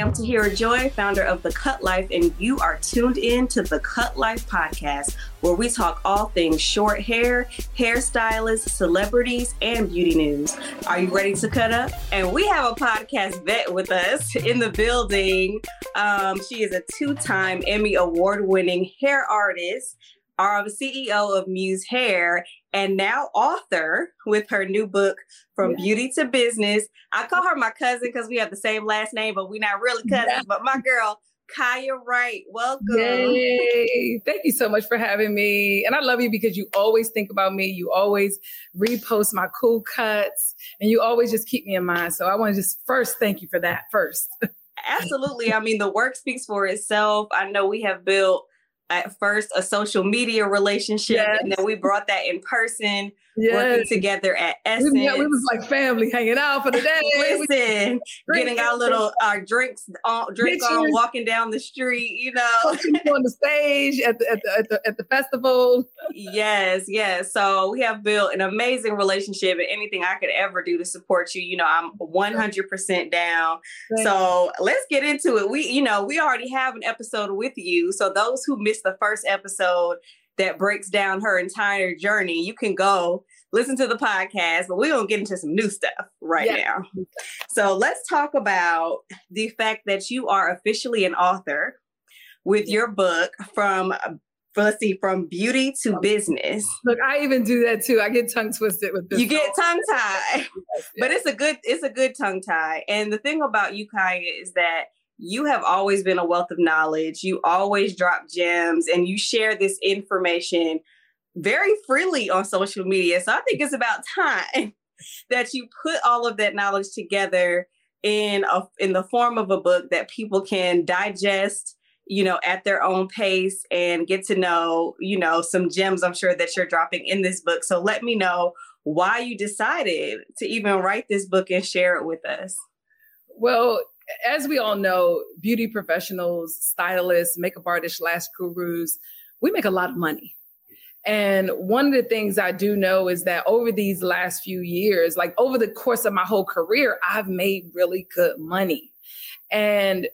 I'm Tahira Joy, founder of The Cut Life, and you are tuned in to the Cut Life podcast, where we talk all things short hair, hairstylists, celebrities, and beauty news. Are you ready to cut up? And we have a podcast vet with us in the building. Um, she is a two time Emmy Award winning hair artist are the CEO of Muze Hair and now author with her new book, From yeah. Beauty to Business. I call her my cousin because we have the same last name, but we're not really cousins. Yeah. But my girl, Kiyah Wright, welcome. Yay. Thank you so much for having me. And I love you because you always think about me. You always repost my cool cuts and you always just keep me in mind. So I want to just first thank you for that first. Absolutely. I mean, the work speaks for itself. I know we have built at first a social media relationship yes. and then we brought that in person yes. working together at Essence. We, we, was like family hanging out for the day. Listen, getting our little our drinks on drink on walking down the street, you know. on the stage at the, at the, at the at the festival. yes, yes. So we have built an amazing relationship and anything I could ever do to support you, you know, I'm 100% down. so let's get into it. We, you know, we already have an episode with you. So those who missed the first episode, that breaks down her entire journey, you can go listen to the podcast, but we're going to get into some new stuff right yeah. now. So let's talk about the fact that you are officially an author with your book from uh, let's see, from beauty to business. Look, I even do that too. I get tongue twisted with this. You get tongue tied, but it's a good, it's a good tongue tie. And the thing about you, Kiyah, is that you have always been a wealth of knowledge. You always drop gems and you share this information very freely on social media. So I think it's about time that you put all of that knowledge together in a, in the form of a book that people can digest you know at their own pace and get to know you know some gems i'm sure that you're dropping in this book so let me know why you decided to even write this book and share it with us well as we all know, beauty professionals, stylists, makeup artists, lash gurus, we make a lot of money. And one of the things I do know is that over these last few years, like over the course of my whole career, I've made really good money. And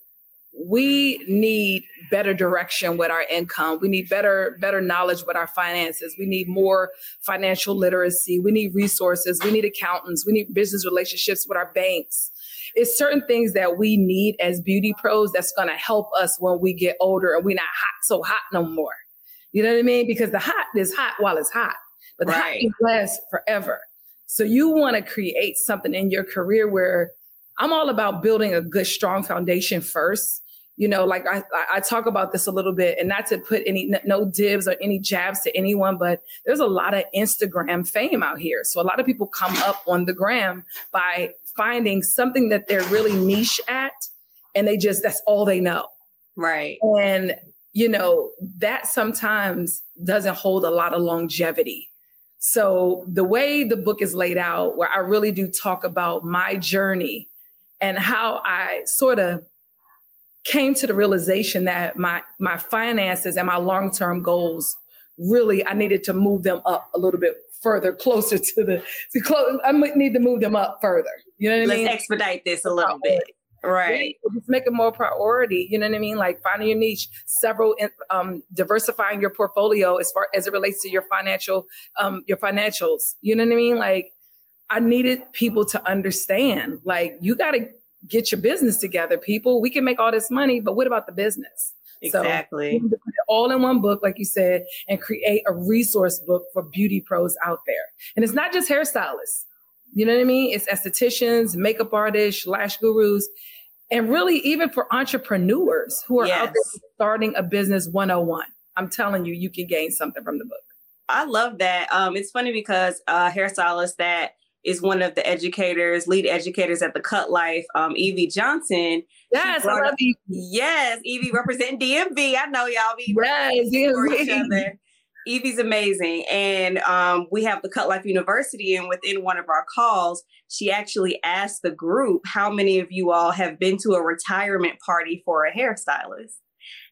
we need better direction with our income. We need better better knowledge with our finances. We need more financial literacy. We need resources. We need accountants. We need business relationships with our banks it's certain things that we need as beauty pros that's going to help us when we get older and we're not hot so hot no more. You know what I mean? Because the hot is hot while it's hot, but the right. hot lasts forever. So you want to create something in your career where I'm all about building a good, strong foundation first you know like I, I talk about this a little bit and not to put any no dibs or any jabs to anyone but there's a lot of instagram fame out here. So a lot of people come up on the gram by finding something that they're really niche at and they just that's all they know. Right. And you know that sometimes doesn't hold a lot of longevity. So the way the book is laid out where i really do talk about my journey and how i sort of came to the realization that my my finances and my long-term goals really I needed to move them up a little bit further, closer to the to close. I need to move them up further. You know what Let's I mean? Let's expedite this a little bit. Right. Just make it more priority. You know what I mean? Like finding your niche, several um, diversifying your portfolio as far as it relates to your financial um, your financials. You know what I mean? Like I needed people to understand. Like you got to get your business together, people. We can make all this money, but what about the business? Exactly. So all in one book, like you said, and create a resource book for beauty pros out there. And it's not just hairstylists. You know what I mean? It's estheticians, makeup artists, lash gurus, and really even for entrepreneurs who are yes. out there starting a business 101. I'm telling you, you can gain something from the book. I love that. Um, it's funny because uh, hairstylists that is one of the educators, lead educators at the Cut Life, um, Evie Johnson. Yes, I love Evie. Yes, Evie representing DMV. I know y'all be yes, for each other. Evie's amazing. And um, we have the Cut Life University, and within one of our calls, she actually asked the group how many of you all have been to a retirement party for a hairstylist.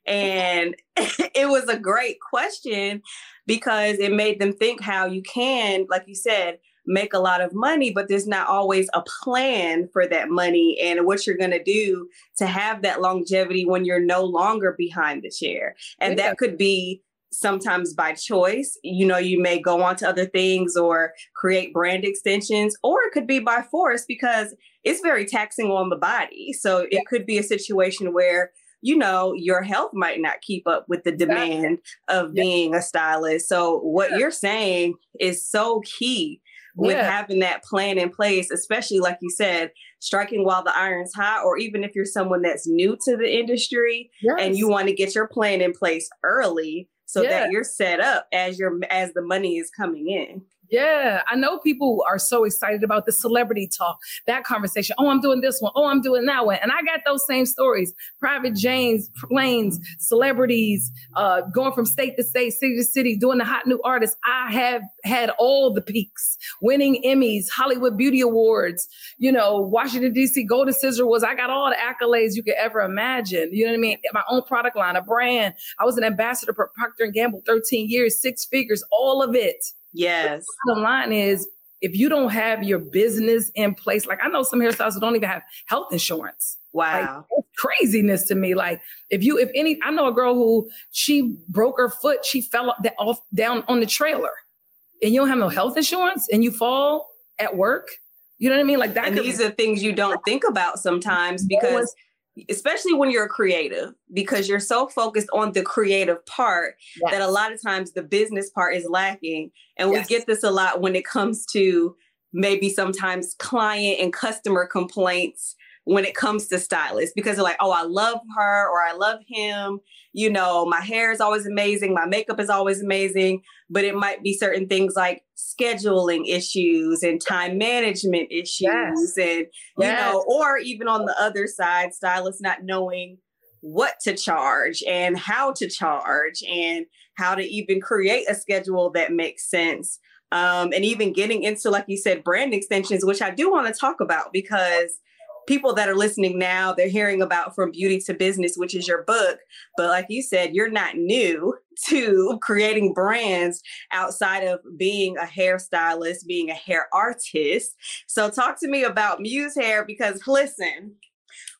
And it was a great question because it made them think how you can, like you said, make a lot of money, but there's not always a plan for that money and what you're going to do to have that longevity when you're no longer behind the chair. And yeah. that could be sometimes by choice. You know, you may go on to other things or create brand extensions, or it could be by force because it's very taxing on the body. So it could be a situation where you know, your health might not keep up with the demand of being a stylist. So what yeah. you're saying is so key with yeah. having that plan in place, especially like you said, striking while the iron's hot, or even if you're someone that's new to the industry yes. and you want to get your plan in place early so yeah. that you're set up as your as the money is coming in. Yeah, I know people are so excited about the celebrity talk, that conversation. Oh, I'm doing this one. Oh, I'm doing that one. And I got those same stories. Private James, planes, celebrities, uh, going from state to state, city to city, doing the hot new artists. I have had all the peaks, winning Emmys, Hollywood Beauty Awards, you know, Washington, D.C. Golden Scissor was, I got all the accolades you could ever imagine. You know what I mean? My own product line, a brand. I was an ambassador for Procter & Gamble 13 years, six figures, all of it Yes. The line is if you don't have your business in place, like I know some hairstylists who don't even have health insurance. Wow. Like, craziness to me. Like if you, if any, I know a girl who she broke her foot, she fell off, off down on the trailer and you don't have no health insurance and you fall at work. You know what I mean? Like that. And these be- are things you don't think about sometimes because especially when you're a creative because you're so focused on the creative part yes. that a lot of times the business part is lacking and yes. we get this a lot when it comes to maybe sometimes client and customer complaints when it comes to stylists because they're like, oh, I love her or I love him. You know, my hair is always amazing, my makeup is always amazing, but it might be certain things like scheduling issues and time management issues yes. and you yes. know, or even on the other side, stylists not knowing what to charge and how to charge and how to even create a schedule that makes sense. Um, and even getting into, like you said, brand extensions, which I do want to talk about because people that are listening now, they're hearing about From Beauty to Business, which is your book. But like you said, you're not new to creating brands outside of being a hairstylist, being a hair artist. So talk to me about Muze Hair because listen,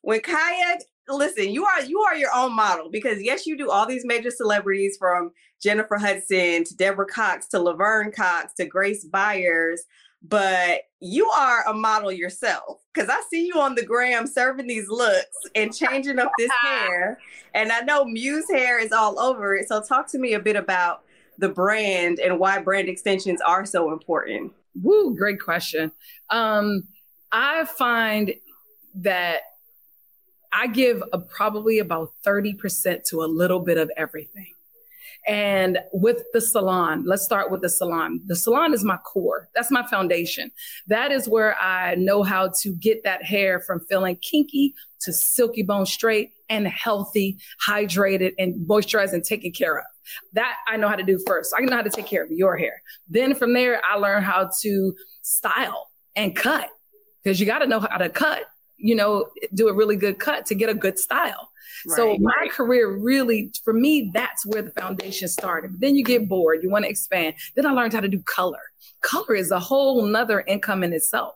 when Kiyah listen, you are you are your own model because yes, you do all these major celebrities from Jennifer Hudson to Deborah Cox to Laverne Cox to Grace Byers but you are a model yourself because I see you on the gram serving these looks and changing up this hair. And I know Muze hair is all over it. So, talk to me a bit about the brand and why brand extensions are so important. Woo, great question. Um, I find that I give a, probably about 30% to a little bit of everything. And with the salon, let's start with the salon. The salon is my core. That's my foundation. That is where I know how to get that hair from feeling kinky to silky bone straight and healthy, hydrated, and moisturized and taken care of. That I know how to do first. I know how to take care of your hair. Then from there, I learn how to style and cut because you got to know how to cut, you know, do a really good cut to get a good style. Right, so my right. career really, for me, that's where the foundation started. But then you get bored, you want to expand. Then I learned how to do color. Color is a whole nother income in itself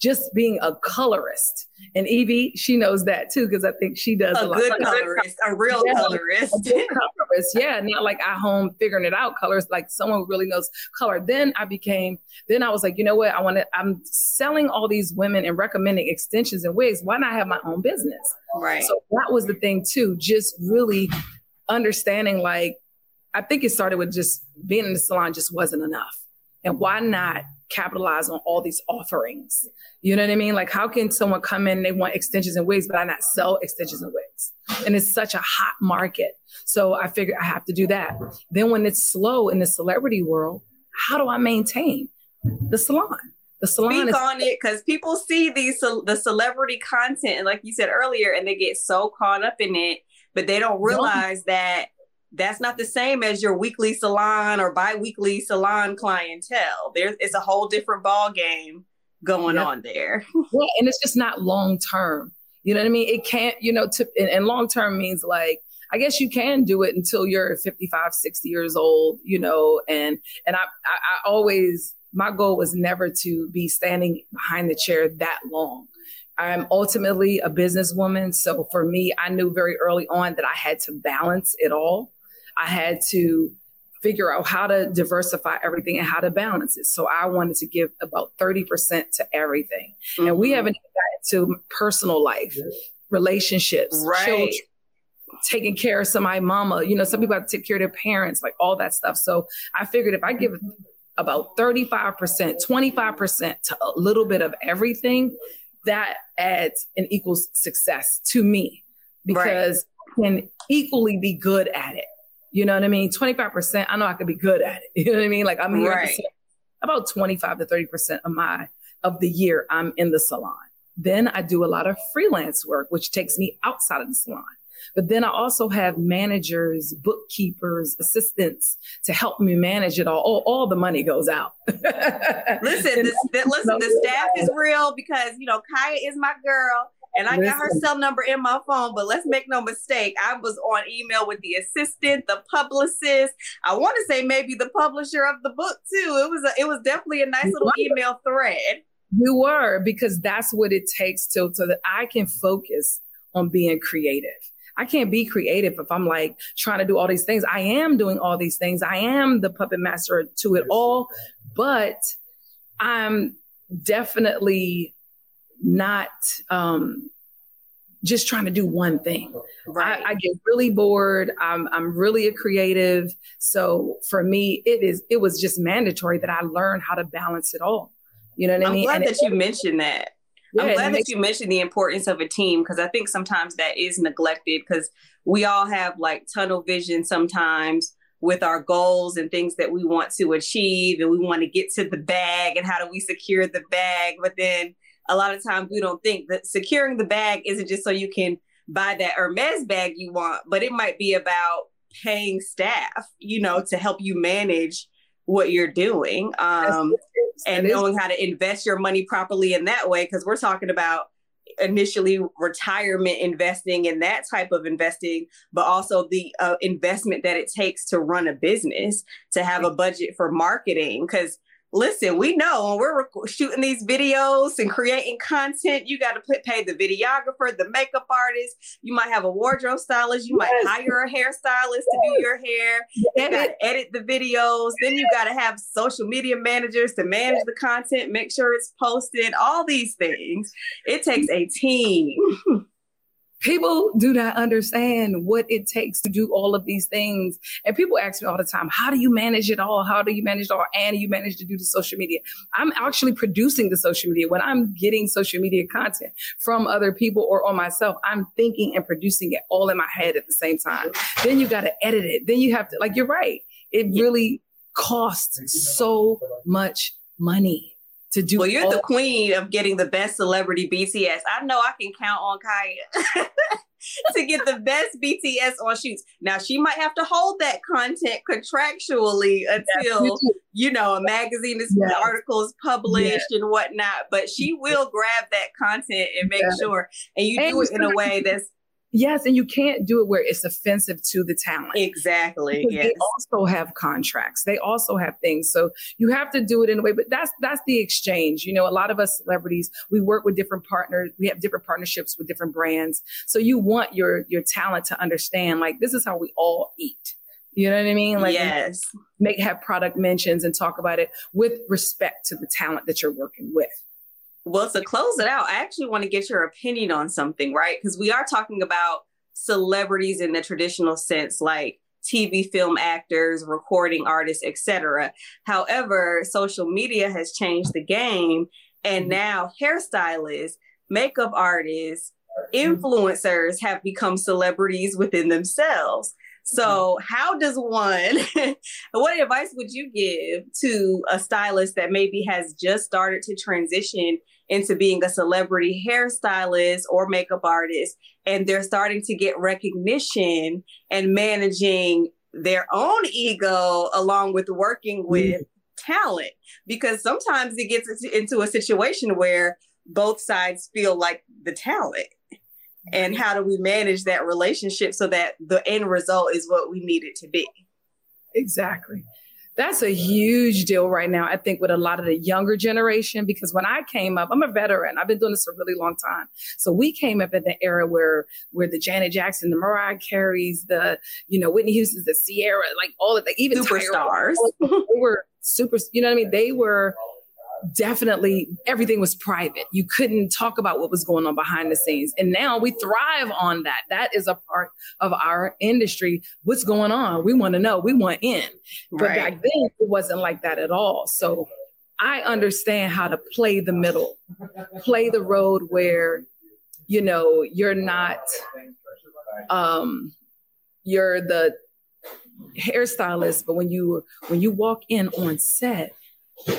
just being a colorist. And Evie, she knows that too, because I think she does a, a good colorist, a real yeah, colorist. A good colorist, yeah. Not like at home figuring it out colors, like someone who really knows color. Then I became, then I was like, you know what? I want to, I'm selling all these women and recommending extensions and wigs. Why not have my own business? Right. So that was the thing too, just really understanding like, I think it started with just being in the salon just wasn't enough. And why not capitalize on all these offerings. You know what I mean? Like, how can someone come in and they want extensions and wigs, but I not sell extensions and wigs? And it's such a hot market. So I figured I have to do that. Then when it's slow in the celebrity world, how do I maintain the salon? The salon Speak is- on it because people see these the celebrity content, and like you said earlier, and they get so caught up in it, but they don't realize that that's not the same as your weekly salon or bi-weekly salon clientele. There's it's a whole different ball game going on there. yeah, and it's just not long term. You know what I mean? It can't, you know, to, and, and long term means like I guess you can do it until you're 55, 60 years old, you know, and and I I, I always my goal was never to be standing behind the chair that long. I'm ultimately a businesswoman. So for me, I knew very early on that I had to balance it all. I had to figure out how to diversify everything and how to balance it. So I wanted to give about 30% to everything. Mm-hmm. And we mm-hmm. haven't gotten to personal life, relationships, right. children, taking care of somebody, mama. You know, some people have to take care of their parents, like all that stuff. So I figured if I give about 35%, 25% to a little bit of everything, that adds and equals success to me because right. I can equally be good at it. You know what I mean? 25%, I know I could be good at it. You know what I mean? Like I'm here right. about 25 to 30% of my of the year I'm in the salon. Then I do a lot of freelance work, which takes me outside of the salon. But then I also have managers, bookkeepers, assistants to help me manage it all. All, all the money goes out. listen, the, the, listen, the staff is real because you know Kiyah is my girl. And I Listen. got her cell number in my phone, but let's make no mistake. I was on email with the assistant, the publicist. I want to say maybe the publisher of the book too. It was a, it was definitely a nice little email thread. You were because that's what it takes to so that I can focus on being creative. I can't be creative if I'm like trying to do all these things. I am doing all these things. I am the puppet master to it all, but I'm definitely not um, just trying to do one thing. Right. I, I, get really bored. I'm I'm really a creative. So for me, it is it was just mandatory that I learn how to balance it all. You know what I'm I mean? I'm glad and that it, you mentioned that. Yeah, I'm glad that you mentioned the importance of a team because I think sometimes that is neglected because we all have like tunnel vision sometimes with our goals and things that we want to achieve and we want to get to the bag and how do we secure the bag but then a lot of times we don't think that securing the bag isn't just so you can buy that Hermes bag you want but it might be about paying staff you know to help you manage what you're doing um, and knowing how to invest your money properly in that way because we're talking about initially retirement investing and that type of investing but also the uh, investment that it takes to run a business to have a budget for marketing because listen, we know when we're rec- shooting these videos and creating content, you got to pay the videographer, the makeup artist. You might have a wardrobe stylist. You yes. might hire a hairstylist to do your hair. You got to edit the videos. Then you got to have social media managers to manage the content, make sure it's posted, all these things. It takes a team. People do not understand what it takes to do all of these things. And people ask me all the time, how do you manage it all? How do you manage it all? And you manage to do the social media. I'm actually producing the social media. When I'm getting social media content from other people or on myself, I'm thinking and producing it all in my head at the same time. Then you got to edit it. Then you have to, like, you're right. It really costs so much money to do. Well, you're all- the queen of getting the best celebrity BTS. I know I can count on Kiyah to get the best BTS on shoots. Now she might have to hold that content contractually until you know a magazine is yes. articles published yes. and whatnot. But she will grab that content and make sure, and you and do it in a way that's Yes, and you can't do it where it's offensive to the talent. Exactly. Yes. They also have contracts. They also have things. So you have to do it in a way, but that's that's the exchange. You know, a lot of us celebrities, we work with different partners, we have different partnerships with different brands. So you want your your talent to understand like this is how we all eat. You know what I mean? Like yes. make have product mentions and talk about it with respect to the talent that you're working with. Well, to close it out, I actually want to get your opinion on something, right? Because we are talking about celebrities in the traditional sense, like TV, film actors, recording artists, etc. However, social media has changed the game, and mm-hmm. now hairstylists, makeup artists, mm-hmm. influencers have become celebrities within themselves. So, mm-hmm. how does one, what advice would you give to a stylist that maybe has just started to transition into being a celebrity hairstylist or makeup artist and they're starting to get recognition and managing their own ego along with working mm-hmm. with mm-hmm. talent because sometimes it gets into a situation where both sides feel like the talent and how do we manage that relationship so that the end result is what we need it to be exactly That's a huge deal right now, I think, with a lot of the younger generation. Because when I came up, I'm a veteran. I've been doing this for a really long time. So we came up in the era where where the Janet Jackson, the Mariah Careys, the you know Whitney Houston's, the Ciara, like all of the even superstars. they were super. You know what I mean? They were definitely everything was private. You couldn't talk about what was going on behind the scenes. And now we thrive on that. That is a part of our industry. What's going on? We want to know. We want in. But right. back then it wasn't like that at all. So I understand how to play the middle, play the road where, you know, you're not um you're the hairstylist, but when you when you walk in on set,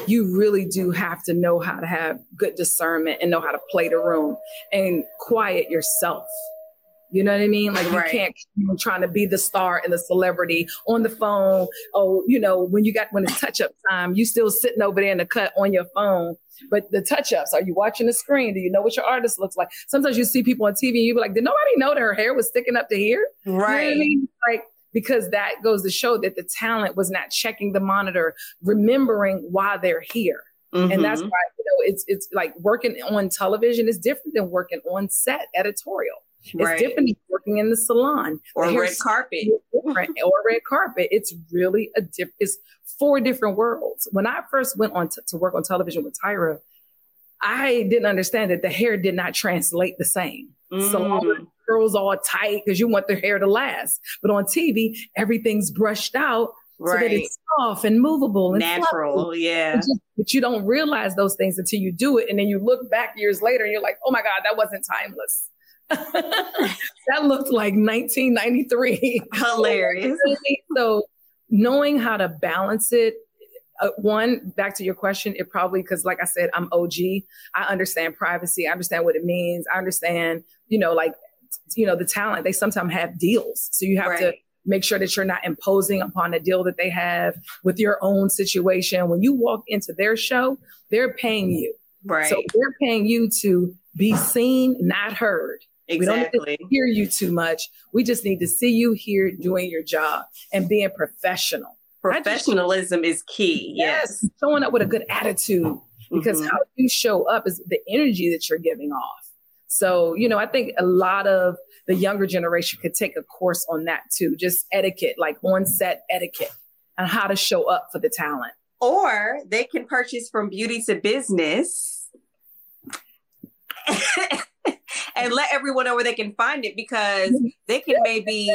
you really do have to know how to have good discernment and know how to play the room and quiet yourself. You know what I mean? Like right. you can't keep trying to be the star and the celebrity on the phone. Oh, you know, when you got when it's touch up time, you still sitting over there in the cut on your phone. But the touch ups, are you watching the screen? Do you know what your artist looks like? Sometimes you see people on TV and you be like, did nobody know that her hair was sticking up to here? Right. You know I mean? Like because that goes to show that the talent was not checking the monitor, remembering why they're here. Mm-hmm. And that's mm-hmm. why you know it's it's like working on television is different than working on set editorial. It's right. different than working in the salon or the red carpet. or red carpet. It's really a diff. It's four different worlds. When I first went on t- to work on television with Tyra, I didn't understand that the hair did not translate the same. Mm. So curls all tight because you want their hair to last. But on TV, everything's brushed out right. so that it's soft and movable and natural. Fluffy. Yeah. But you don't realize those things until you do it. And then you look back years later and you're like, oh my God, that wasn't timeless. that looked like 1993. Hilarious. so knowing how to balance it uh, one back to your question it probably because like i said i'm og i understand privacy i understand what it means i understand you know like you know the talent they sometimes have deals. So you have right. to make sure that you're not imposing upon a deal that they have with your own situation. When you walk into their show they're paying you. Right. so they're paying you to be seen not heard. Exactly we don't hear you too much. We just need to see you here doing your job and being professional. Professionalism just, is key. Yes. yes. Showing up with a good attitude because mm-hmm. how you show up is the energy that you're giving off so, you know, I think a lot of the younger generation could take a course on that too, just etiquette, like on set etiquette and how to show up for the talent. Or they can purchase from beauty to business and let everyone know where they can find it because they can maybe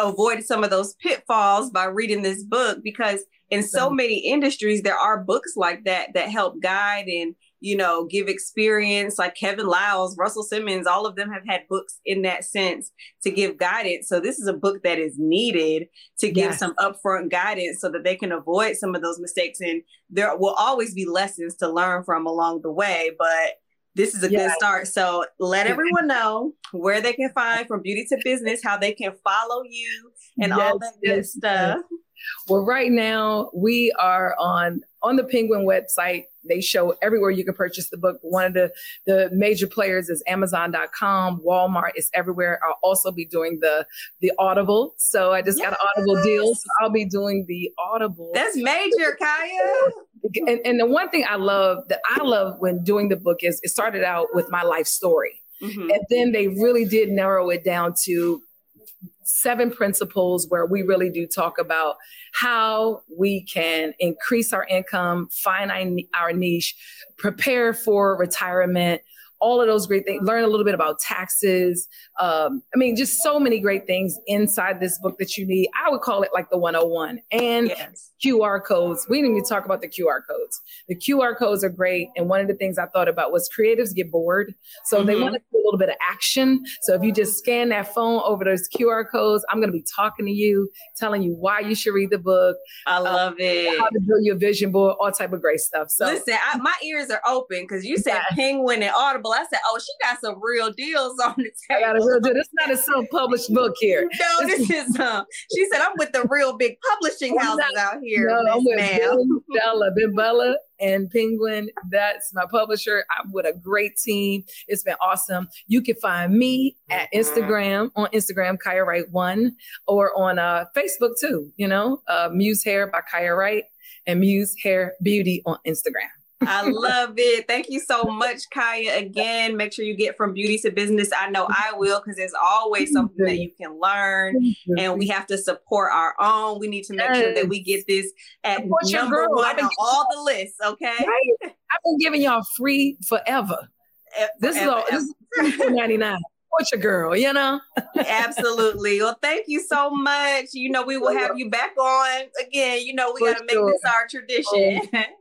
avoid some of those pitfalls by reading this book because in so many industries there are books like that that help guide and you know, give experience like Kevin Liles, Russell Simmons, all of them have had books in that sense to give guidance. So this is a book that is needed to give yes. some upfront guidance so that they can avoid some of those mistakes. And there will always be lessons to learn from along the way, but this is a yes. good start. So let everyone know where they can find from beauty to business, how they can follow you and yes, all that good stuff. Well, right now we are on on the Penguin website. They show everywhere you can purchase the book. One of the the major players is Amazon.com. Walmart is everywhere. I'll also be doing the the Audible. So I just yes. got an Audible deal. So I'll be doing the Audible. That's major, Kiyah. And, and the one thing I love that I love when doing the book is it started out with my life story. Mm-hmm. And then they really did narrow it down to seven principles where we really do talk about how we can increase our income, find our niche, prepare for retirement, all of those great things. Learn a little bit about taxes. Um, I mean, just so many great things inside this book that you need. I would call it like the 101 and yes. QR codes. We didn't even talk about the QR codes. The QR codes are great. And one of the things I thought about was creatives get bored. So mm-hmm. they want to do a little bit of action. So if you just scan that phone over those QR codes, I'm going to be talking to you, telling you why you should read the book. I uh, love it. How to build your vision board, all type of great stuff. So listen, I, my ears are open because you said yeah. penguin and audible. I said, "Oh, she got some real deals on the table." I got a real deal. This not a self-published book here. no, this is um. She said, "I'm with the real big publishing houses out here." No, I'm with ma'am. Bella, BenBella and Penguin. That's my publisher. I'm with a great team. It's been awesome. You can find me at Mm-hmm. Instagram on Instagram, Kiyah Wright One, or on uh, Facebook too. You know, uh, Muze Hair by Kiyah Wright and Muze Hair Beauty on Instagram. I love it. Thank you so much, Kiyah. Again, make sure you get from beauty to business. I know I will because there's always something that you can learn, and we have to support our own. We need to make sure that we get this at Support number one on all the lists. Okay. Right? I've been giving y'all free forever. This is all this is ninety nine. Support your girl, you know. Absolutely. Well, thank you so much. You know, we will have you back on again. You know, we got to make sure. this our tradition. Oh.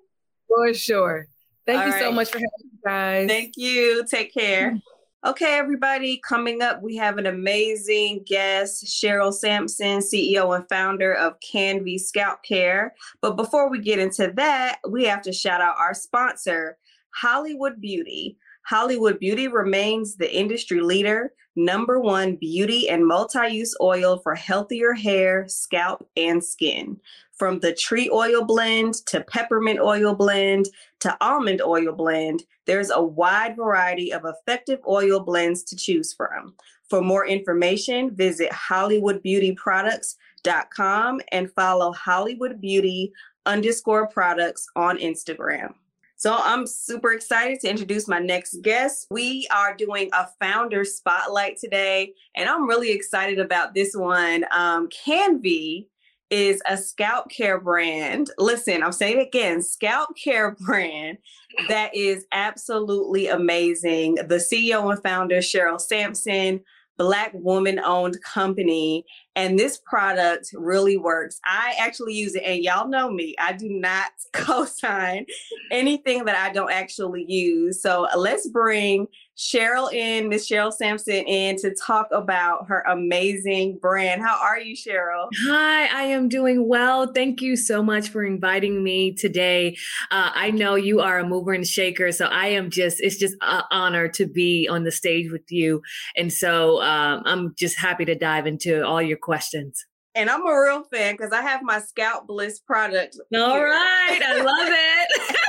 For sure. Thank All you so much for having me, guys. Thank you. Take care. Mm-hmm. Okay, everybody, coming up, we have an amazing guest, Cheryl Sampson, CEO and founder of Canviiy Scalp Care. But before we get into that, we have to shout out our sponsor, Hollywood Beauty. Hollywood Beauty remains the industry leader, number one beauty and multi use oil for healthier hair, scalp, and skin. From the tree oil blend to peppermint oil blend to almond oil blend, there's a wide variety of effective oil blends to choose from. For more information, visit HollywoodBeautyProducts.com and follow Hollywood Beauty underscore products on Instagram. So I'm super excited to introduce my next guest. We are doing a founder spotlight today, and I'm really excited about this one. Um, Canviiy is a scalp care brand. Listen, I'm saying it again, scalp care brand that is absolutely amazing. The CEO and founder, Cheryl Sampson, Black woman owned company. And this product really works. I actually use it, and y'all know me, I do not co sign anything that I don't actually use. So let's bring Cheryl in, Miss Cheryl Sampson in to talk about her amazing brand. How are you, Cheryl? Hi, I am doing well. Thank you so much for inviting me today. Uh, I know you are a mover and shaker, so I am just, it's just an honor to be on the stage with you. And so um, I'm just happy to dive into all your questions. And I'm a real fan because I have my Scalp Bliss product. All here. right, I love it.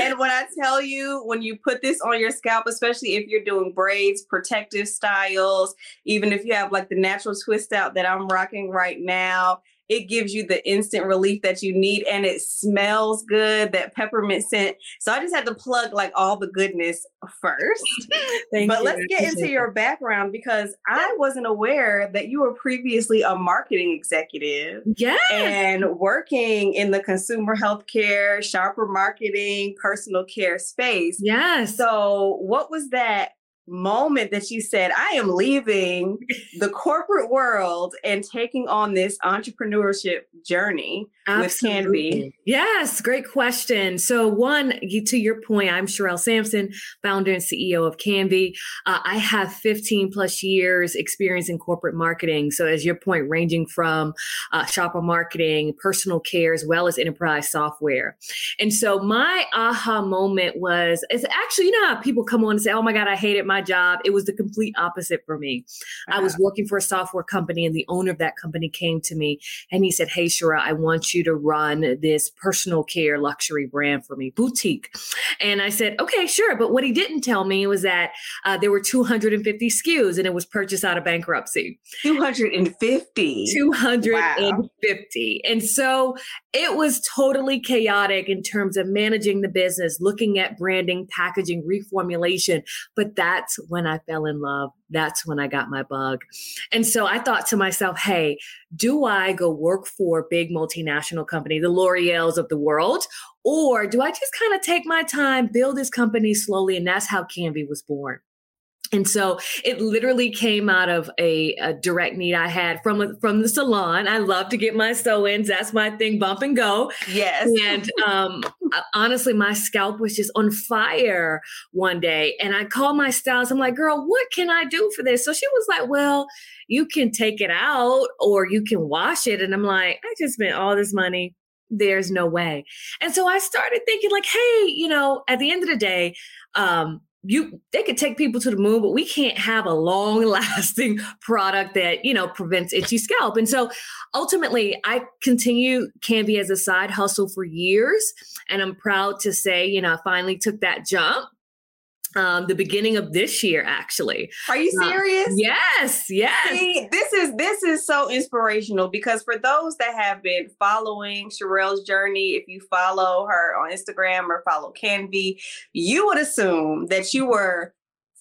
And when I tell you, when you put this on your scalp, especially if you're doing braids, protective styles, even if you have like the natural twist out that I'm rocking right now, it gives you the instant relief that you need and it smells good, that peppermint scent. So I just had to plug like all the goodness first. Thank but you. let's get into your background because I wasn't aware that you were previously a marketing executive. Yeah. and working in the consumer healthcare, shopper marketing, personal care space. Yes. So, what was that moment that you said, I am leaving the corporate world and taking on this entrepreneurship journey with Canviiy? Yes, great question. So, one, you, to your point, I'm Sherrell Sampson, founder and CEO of Canviiy. Uh, I have 15 plus years experience in corporate marketing. So, as your point, ranging from uh, shopper marketing, personal care, as well as enterprise software. And so, my aha moment was, it's actually, you know how people come on and say, Oh my God, I hated my job. It was the complete opposite for me. I was working for a software company, and the owner of that company came to me and he said, Hey, Shara, I want you to run this personal care luxury brand for me, boutique. And I said, Okay, sure. But what he didn't tell me was that uh, there were 250 SKUs and it was purchased out of bankruptcy. 250. 250. And so it was totally chaotic in terms of managing the business, looking at branding, packaging, reformulation. But that's when I fell in love. That's when I got my bug. And so I thought to myself, hey, do I go work for big multinational company, the L'Oreal's of the world? Or do I just kind of take my time, build this company slowly? And that's how Canviiy was born. And so it literally came out of a, a direct need I had from from the salon. I love to get my sew-ins. That's my thing, bump and go. Yes. And um, honestly, my scalp was just on fire one day. And I called my stylist. I'm like, girl, what can I do for this? So she was like, well, you can take it out or you can wash it. And I'm like, I just spent all this money. There's no way. And so I started thinking, like, hey, you know, at the end of the day, um, you they could take people to the moon, but we can't have a long lasting product that, you know, prevents itchy scalp. And so ultimately I continue Canviiy as a side hustle for years. And I'm proud to say, you know, I finally took that jump um, the beginning of this year, actually. Are you uh, serious? Uh, yes, yes. See, this is this is so inspirational because for those that have been following Sherrell's journey, if you follow her on Instagram or follow Canviiy, you would assume that you were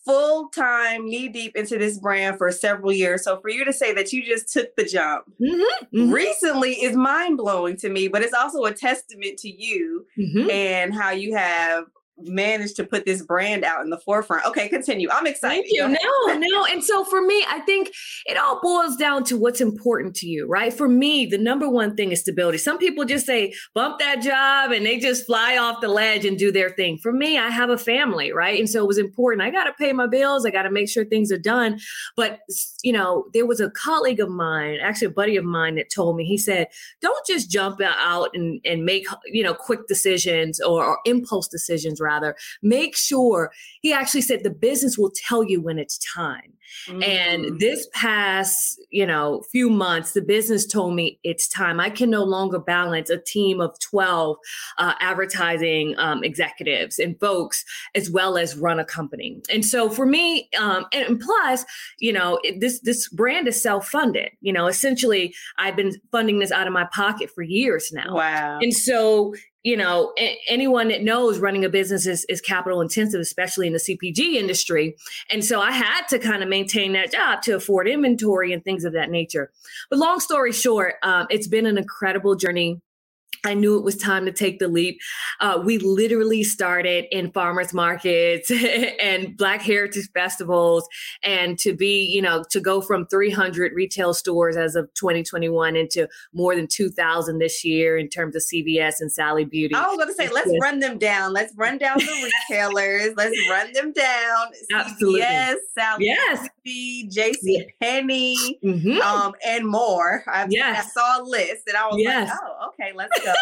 full time, knee deep into this brand for several years. So for you to say that you just took the jump mm-hmm, mm-hmm. recently is mind blowing to me, but it's also a testament to you mm-hmm. and how you have managed to put this brand out in the forefront. Okay, continue. I'm excited. Thank you. No, no. And so for me, I think it all boils down to what's important to you, right? For me, the number one thing is stability. Some people just say bump that job and they just fly off the ledge and do their thing. For me, I have a family, right? And so it was important. I got to pay my bills. I got to make sure things are done. But, you know, there was a colleague of mine, actually a buddy of mine that told me, he said, don't just jump out and, and make, you know, quick decisions or, or impulse decisions, right? Rather, make sure he actually said the business will tell you when it's time. Mm-hmm. And this past, you know, few months, the business told me it's time. I can no longer balance a team of 12 uh, advertising um, executives and folks, as well as run a company. And so for me, um, and plus, you know, it, this this brand is self funded. You know, essentially, I've been funding this out of my pocket for years now. Wow. And so you know, a- anyone that knows running a business is, is capital intensive, especially in the CPG industry. And so I had to kind of maintain that job to afford inventory and things of that nature. But long story short, um, it's been an incredible journey. I knew it was time to take the leap. Uh, we literally started in farmers markets and Black Heritage festivals, and to be, you know, to go from 300 retail stores as of 2021 into more than 2,000 this year in terms of CVS and Sally Beauty. I was going to say, let's run them down. Let's run down the retailers. let's run them down. Absolutely. CVS, Sally yes. Beauty, JC Penney, mm-hmm. um, and more. I, yes. I saw a list, and I was yes. like, oh, okay, let's go.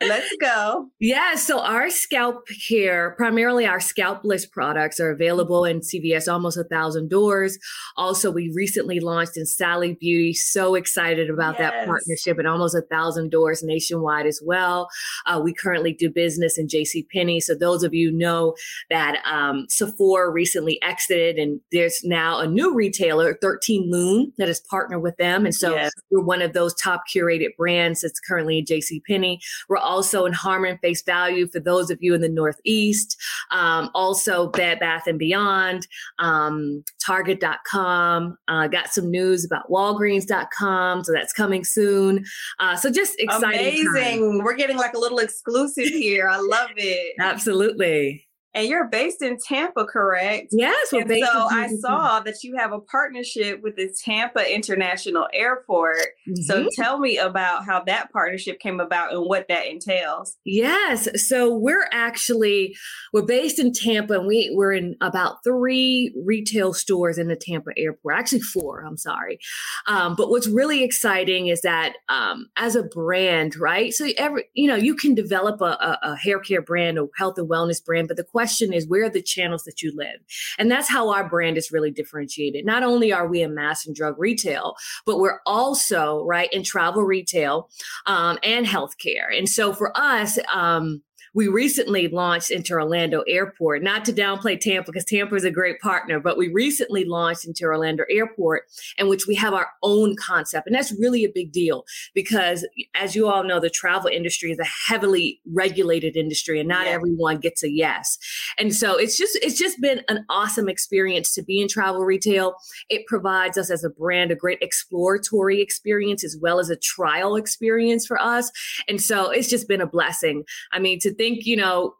Let's go. Yeah. So our scalp care, primarily our Scalp Bliss products, are available in CVS almost a thousand doors. Also, we recently launched in Sally Beauty. So excited about yes. that partnership and almost a thousand doors nationwide as well. Uh, we currently do business in JC Penney. So those of you know that um, Sephora recently exited, and there's now a new retailer, 13 Moon, that has partnered with them. And so yes. we're one of those top curated brands that's currently in JC Penney. We're also in Harmon Face Value for those of you in the Northeast. Um, also Bed Bath and Beyond, um, Target.com. Uh, got some news about Walgreens.com, so that's coming soon. Uh, so just exciting. Amazing. Time. We're getting like a little exclusive here. I love it. Absolutely and you're based in Tampa, correct? Yes. So I saw that you have a partnership with the Tampa International Airport. Mm-hmm. So tell me about how that partnership came about and what that entails. Yes, so we're actually we're based in Tampa, and we we're in about three retail stores in the Tampa airport. Actually, four. I'm sorry, um, but what's really exciting is that um, as a brand, right? So every you know you can develop a, a, a hair care brand, a health and wellness brand, but the question question is where are the channels that you live? And that's how our brand is really differentiated. Not only are we a mass and drug retail, but we're also right in travel retail um, and healthcare. And so for us, um, we recently launched into Orlando Airport, not to downplay Tampa because Tampa is a great partner, but we recently launched into Orlando Airport in which we have our own concept. And that's really a big deal because as you all know, the travel industry is a heavily regulated industry and not yeah. everyone gets a yes. And so it's just, it's just been an awesome experience to be in travel retail. It provides us as a brand a great exploratory experience as well as a trial experience for us. And so it's just been a blessing. I mean, to think think, you know,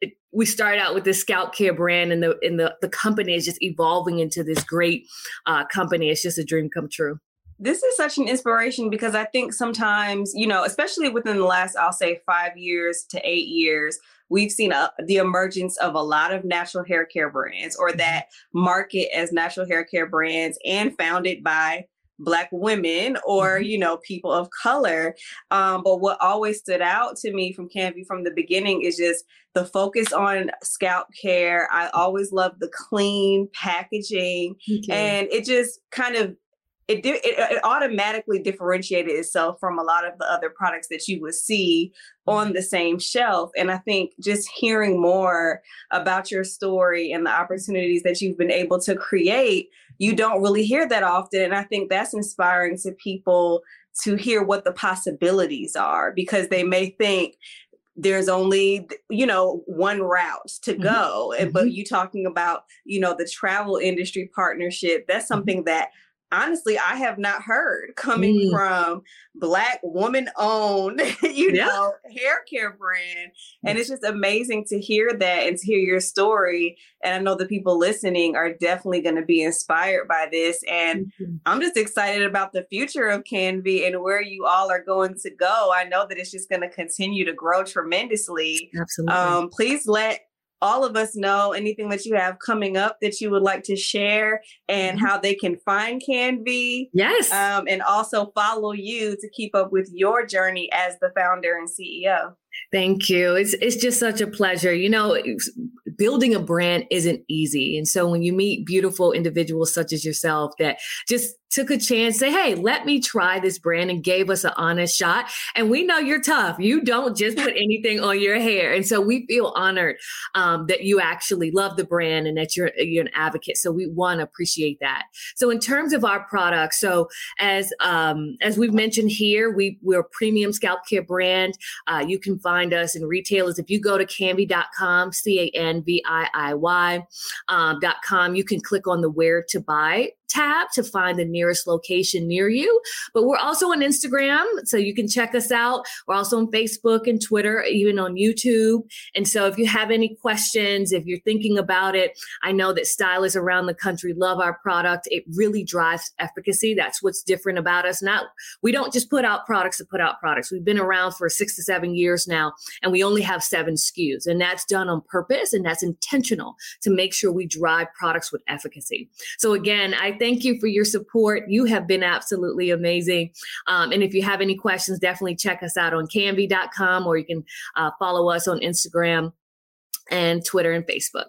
it, we started out with this scalp care brand and the and the, the company is just evolving into this great uh, company. It's just a dream come true. This is such an inspiration because I think sometimes, you know, especially within the last, I'll say five years to eight years, we've seen a, the emergence of a lot of natural hair care brands or mm-hmm. that market as natural hair care brands and founded by black women or mm-hmm. you know people of color um, but what always stood out to me from Canviiy from the beginning is just the focus on scalp care i always love the clean packaging and it just kind of it, it, it automatically differentiated itself from a lot of the other products that you would see on mm-hmm. the same shelf. And I think just hearing more about your story and the opportunities that you've been able to create, you don't really hear that often. And I think that's inspiring to people to hear what the possibilities are because they may think there's only you know one route to mm-hmm. go mm-hmm. but you talking about you know the travel industry partnership that's mm-hmm. something that honestly I have not heard coming mm. from black woman owned, you yeah. know, hair care brand. And it's just amazing to hear that and to hear your story. And I know the people listening are definitely going to be inspired by this. And mm-hmm. I'm just excited about the future of Canviiy and where you all are going to go. I know that it's just going to continue to grow tremendously. Absolutely. Um, please let all of us know anything that you have coming up that you would like to share and mm-hmm. how they can find Canviiy. Yes. Um, and also follow you to keep up with your journey as the founder and CEO. Thank you. It's it's just such a pleasure. You know, building a brand isn't easy. And so when you meet beautiful individuals such as yourself that just took a chance, say, hey, let me try this brand and gave us an honest shot. And we know you're tough. You don't just put anything on your hair. And so we feel honored um, that you actually love the brand and that you're, you're an advocate. So we want to appreciate that. So in terms of our products, so as um, as we've mentioned here, we, we're a premium scalp care brand. Uh, you can find us in retailers. If you go to canviiy.com, C-A-N-V-I-I-Y um, .com, you can click on the where to buy tab to find the nearest location near you. But we're also on Instagram, so you can check us out. We're also on Facebook and Twitter, even on YouTube. And so if you have any questions, if you're thinking about it, I know that stylists around the country love our product. It really drives efficacy. That's what's different about us. Not we don't just put out products to put out products. We've been around for six to seven years now, and we only have seven SKUs. And that's done on purpose and that's intentional to make sure we drive products with efficacy. So again, I thank you for your support. You have been absolutely amazing. Um, and if you have any questions, definitely check us out on canviiy.com or you can uh, follow us on Instagram and Twitter and Facebook.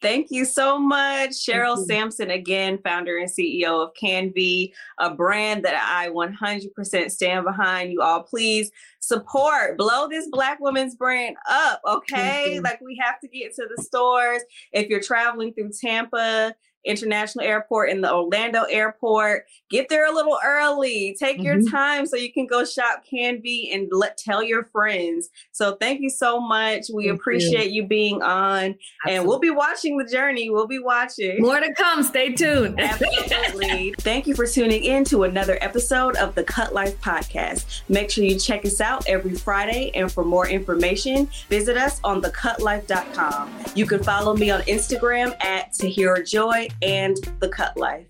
Thank you so much, Sherrell Sampson, again, founder and CEO of Canviiy, a brand that I 100% stand behind. You all, please support, blow this Black woman's brand up, okay? Like we have to get to the stores. If you're traveling through Tampa, International Airport and the Orlando Airport. Get there a little early. Take mm-hmm. your time so you can go shop Canviiy and let tell your friends. So thank you so much. We thank appreciate you. you. being on, Absolutely. and we'll be watching the journey. We'll be watching. More to come. Stay tuned. Absolutely. thank you for tuning in to another episode of the Cut Life Podcast. Make sure you check us out every Friday, and for more information, visit us on thecutlife.com. You can follow me on Instagram at Tahira Joy and The Cut Life.